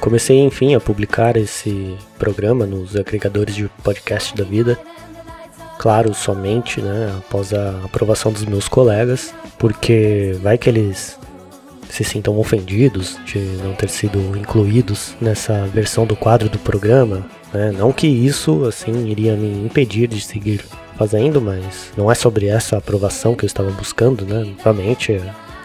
comecei, enfim, a publicar esse programa nos agregadores de podcast da vida. Claro, somente, né, após a aprovação dos meus colegas, porque vai que eles se sintam ofendidos de não ter sido incluídos nessa versão do quadro do programa, né? Não que isso, assim, iria me impedir de seguir fazendo, mas não é sobre essa aprovação que eu estava buscando, né? Novamente,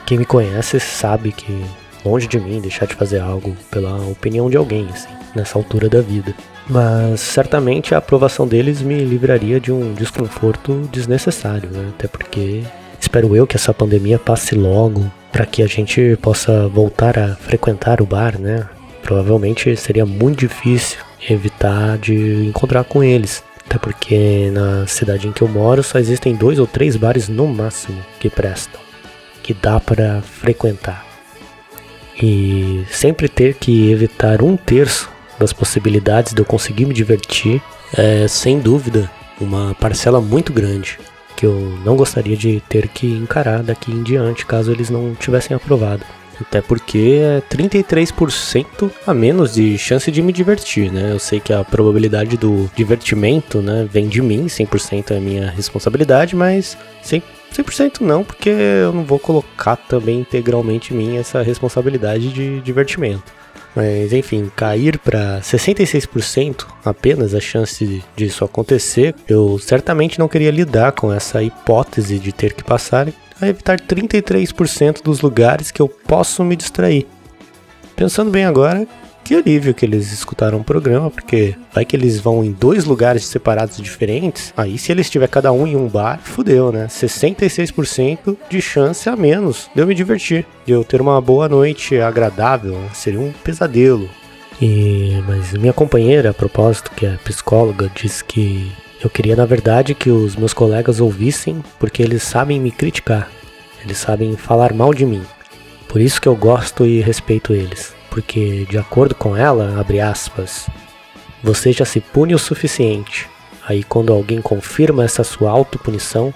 quem me conhece sabe que longe de mim deixar de fazer algo pela opinião de alguém, assim, nessa altura da vida. Mas certamente a aprovação deles me livraria de um desconforto desnecessário, né? Até porque espero eu que essa pandemia passe logo para que a gente possa voltar a frequentar o bar, né? Provavelmente seria muito difícil evitar de encontrar com eles. Até porque na cidade em que eu moro só existem dois ou três bares no máximo que prestam, que dá para frequentar. E sempre ter que evitar um terço das possibilidades de eu conseguir me divertir é, sem dúvida, uma parcela muito grande que eu não gostaria de ter que encarar daqui em diante caso eles não tivessem aprovado. Até porque é 33% a menos de chance de me divertir, né? Eu sei que a probabilidade do divertimento, né, vem de mim, 100% é minha responsabilidade, mas 100%, 100% não, porque eu não vou colocar também integralmente em mim essa responsabilidade de divertimento. Mas enfim, cair para 66% apenas a chance disso acontecer, eu certamente não queria lidar com essa hipótese de ter que passar a evitar 33% dos lugares que eu posso me distrair. Pensando bem agora, que alívio que eles escutaram o programa, porque vai que eles vão em dois lugares separados diferentes. Aí, se eles tiver cada um em um bar, fudeu, né? 66% de chance a menos de eu me divertir, de eu ter uma boa noite agradável. Né? Seria um pesadelo. E, mas minha companheira, a propósito, que é psicóloga, disse que eu queria, na verdade, que os meus colegas ouvissem, porque eles sabem me criticar. Eles sabem falar mal de mim. Por isso que eu gosto e respeito eles porque, de acordo com ela, abre aspas, você já se pune o suficiente. Aí, quando alguém confirma essa sua autopunição,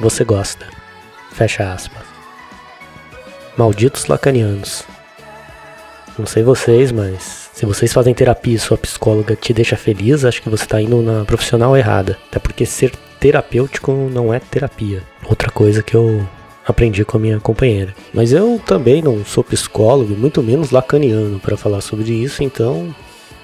você gosta. Fecha aspas. Malditos lacanianos. Não sei vocês, mas se vocês fazem terapia e sua psicóloga te deixa feliz, acho que você está indo na profissional errada. Até porque ser terapêutico não é terapia. Outra coisa que eu aprendi com a minha companheira. Mas eu também não sou psicólogo, muito menos lacaniano para falar sobre isso, então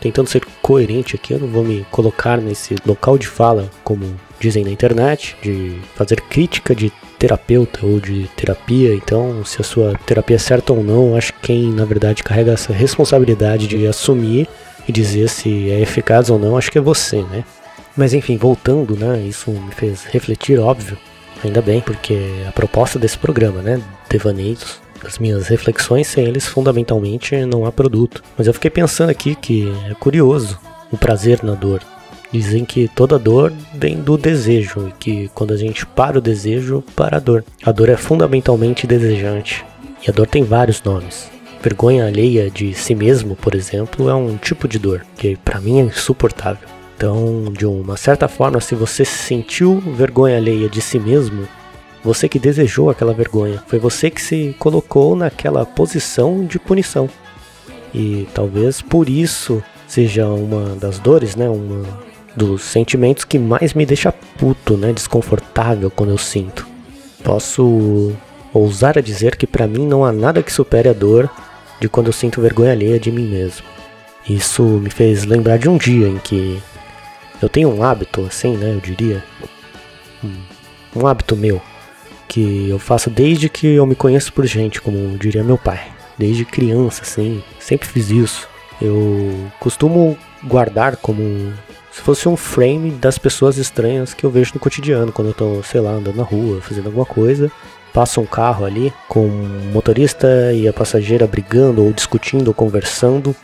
tentando ser coerente aqui, eu não vou me colocar nesse local de fala, como dizem na internet, de fazer crítica de terapeuta ou de terapia. Então, se a sua terapia é certa ou não, acho que quem na verdade carrega essa responsabilidade de assumir e dizer se é eficaz ou não, acho que é você, né? Mas enfim, voltando, né? Isso me fez refletir, óbvio, Ainda bem, porque a proposta desse programa, né, Devaneios, as minhas reflexões, sem eles fundamentalmente não há produto. Mas eu fiquei pensando aqui que é curioso o prazer na dor. Dizem que toda dor vem do desejo e que quando a gente para o desejo, para a dor. A dor é fundamentalmente desejante e a dor tem vários nomes. Vergonha alheia de si mesmo, por exemplo, é um tipo de dor que para mim é insuportável. Então, de uma certa forma, se você sentiu vergonha alheia de si mesmo, você que desejou aquela vergonha, foi você que se colocou naquela posição de punição. E talvez por isso seja uma das dores, né, uma dos sentimentos que mais me deixa puto, né, desconfortável quando eu sinto. Posso ousar a dizer que para mim não há nada que supere a dor de quando eu sinto vergonha alheia de mim mesmo. Isso me fez lembrar de um dia em que eu tenho um hábito, assim, né? Eu diria. Um, um hábito meu. Que eu faço desde que eu me conheço por gente, como diria meu pai. Desde criança, assim. Sempre fiz isso. Eu costumo guardar como se fosse um frame das pessoas estranhas que eu vejo no cotidiano, quando eu tô, sei lá, andando na rua, fazendo alguma coisa. Passa um carro ali com o motorista e a passageira brigando ou discutindo ou conversando.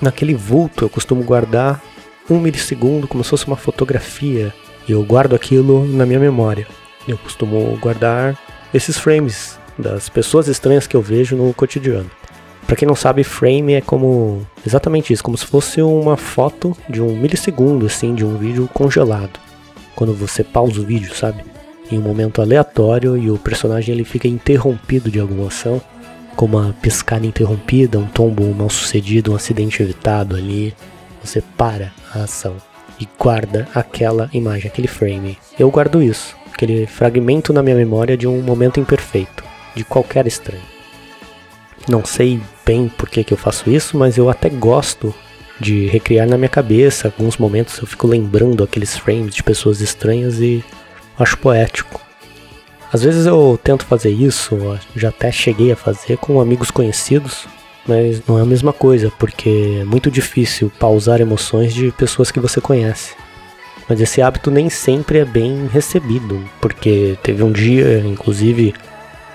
Naquele vulto eu costumo guardar um milissegundo como se fosse uma fotografia e eu guardo aquilo na minha memória. Eu costumo guardar esses frames das pessoas estranhas que eu vejo no cotidiano. Para quem não sabe, frame é como exatamente isso, como se fosse uma foto de um milissegundo assim de um vídeo congelado. Quando você pausa o vídeo, sabe? Em um momento aleatório e o personagem ele fica interrompido de alguma ação como a piscada interrompida, um tombo mal sucedido, um acidente evitado ali. Você para a ação e guarda aquela imagem, aquele frame. Eu guardo isso, aquele fragmento na minha memória de um momento imperfeito, de qualquer estranho. Não sei bem por que, que eu faço isso, mas eu até gosto de recriar na minha cabeça. Alguns momentos eu fico lembrando aqueles frames de pessoas estranhas e acho poético. Às vezes eu tento fazer isso, já até cheguei a fazer com amigos conhecidos, mas não é a mesma coisa, porque é muito difícil pausar emoções de pessoas que você conhece. Mas esse hábito nem sempre é bem recebido, porque teve um dia, inclusive,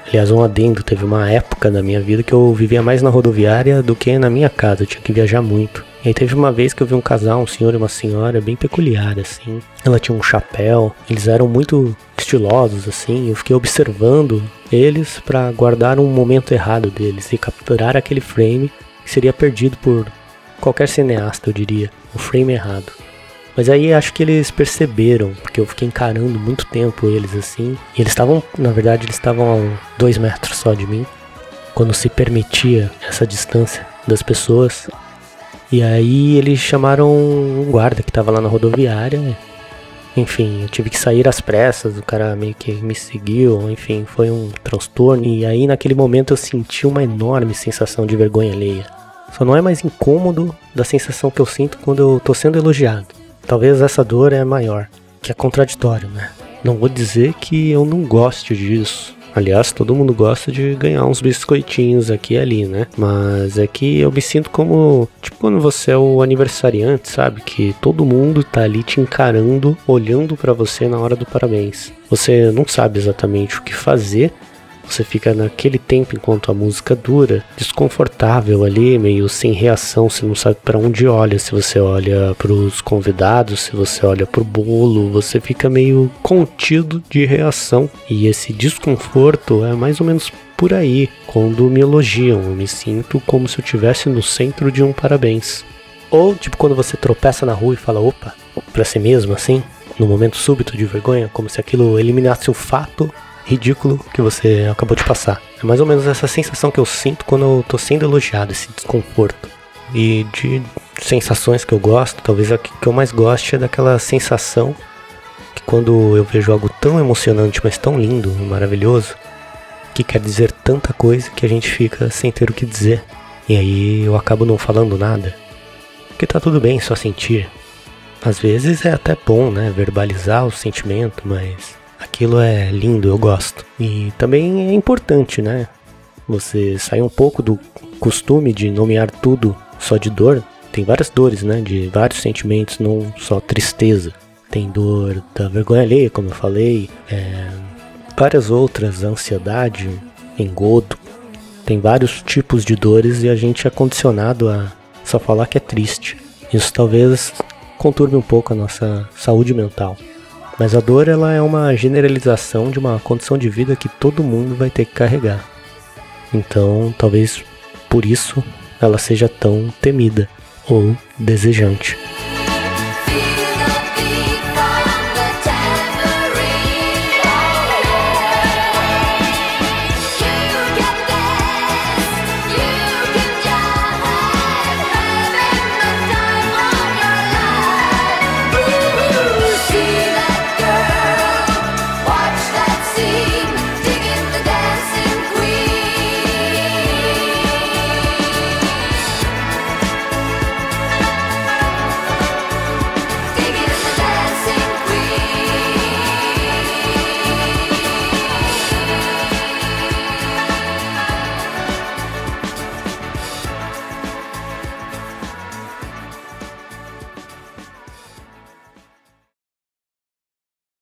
aliás, um adendo, teve uma época na minha vida que eu vivia mais na rodoviária do que na minha casa, eu tinha que viajar muito. E aí teve uma vez que eu vi um casal, um senhor e uma senhora, bem peculiar, assim. Ela tinha um chapéu, eles eram muito estilosos, assim. Eu fiquei observando eles para guardar um momento errado deles e capturar aquele frame que seria perdido por qualquer cineasta, eu diria. O frame errado. Mas aí acho que eles perceberam, porque eu fiquei encarando muito tempo eles assim. E eles estavam, na verdade, eles estavam a dois metros só de mim. Quando se permitia essa distância das pessoas, e aí eles chamaram um guarda que tava lá na rodoviária. Enfim, eu tive que sair às pressas, o cara meio que me seguiu, enfim, foi um transtorno. E aí naquele momento eu senti uma enorme sensação de vergonha alheia. Só não é mais incômodo da sensação que eu sinto quando eu tô sendo elogiado. Talvez essa dor é maior, que é contraditório, né? Não vou dizer que eu não goste disso, Aliás, todo mundo gosta de ganhar uns biscoitinhos aqui e ali, né? Mas é que eu me sinto como, tipo, quando você é o aniversariante, sabe? Que todo mundo tá ali te encarando, olhando para você na hora do parabéns. Você não sabe exatamente o que fazer, você fica naquele tempo enquanto a música dura, desconfortável ali, meio sem reação, você não sabe para onde olha, se você olha para os convidados, se você olha para o bolo, você fica meio contido de reação. E esse desconforto é mais ou menos por aí, quando me elogiam, eu me sinto como se eu estivesse no centro de um parabéns. Ou tipo quando você tropeça na rua e fala, opa, para si mesmo assim, no momento súbito de vergonha, como se aquilo eliminasse o fato ridículo que você acabou de passar. É mais ou menos essa sensação que eu sinto quando eu tô sendo elogiado, esse desconforto. E de sensações que eu gosto, talvez a que eu mais goste é daquela sensação que quando eu vejo algo tão emocionante, mas tão lindo, maravilhoso, que quer dizer tanta coisa que a gente fica sem ter o que dizer. E aí eu acabo não falando nada. Porque tá tudo bem só sentir. Às vezes é até bom, né, verbalizar o sentimento, mas aquilo é lindo, eu gosto. E também é importante, né? Você sair um pouco do costume de nomear tudo só de dor. Tem várias dores, né? De vários sentimentos, não só tristeza. Tem dor da vergonha alheia, como eu falei, é, várias outras, ansiedade, engodo. Tem vários tipos de dores e a gente é condicionado a só falar que é triste. Isso talvez conturbe um pouco a nossa saúde mental. Mas a dor ela é uma generalização de uma condição de vida que todo mundo vai ter que carregar. Então, talvez por isso ela seja tão temida ou desejante.